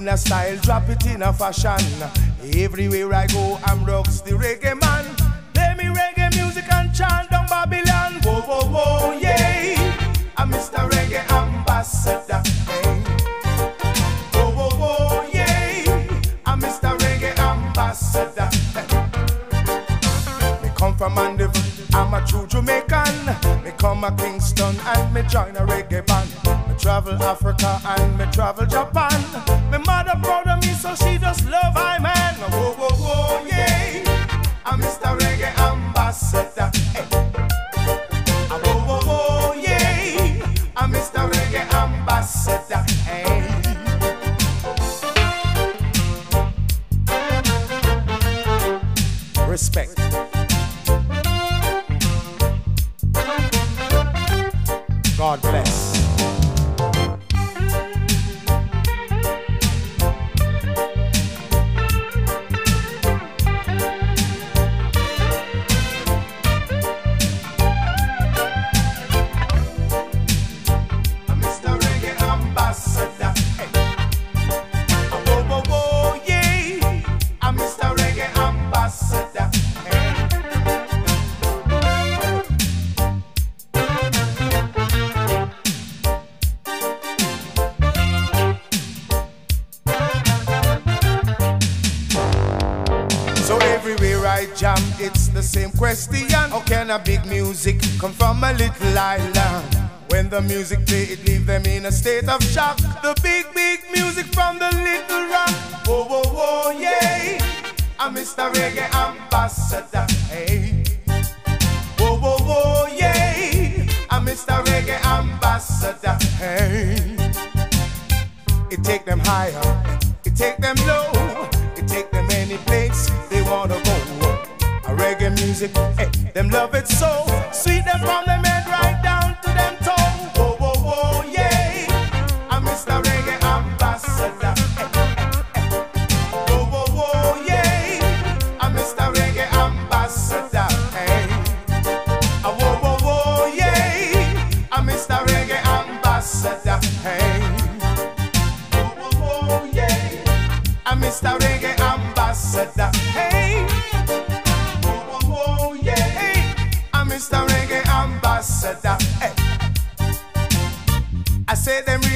in a style, drop it in a fashion. Everywhere I go, I'm rocks the reggae the music play, it leave them in a state of shock. The big, big music from the little rock. Oh, oh, oh, yeah. I'm Mr. Reggae Ambassador. say them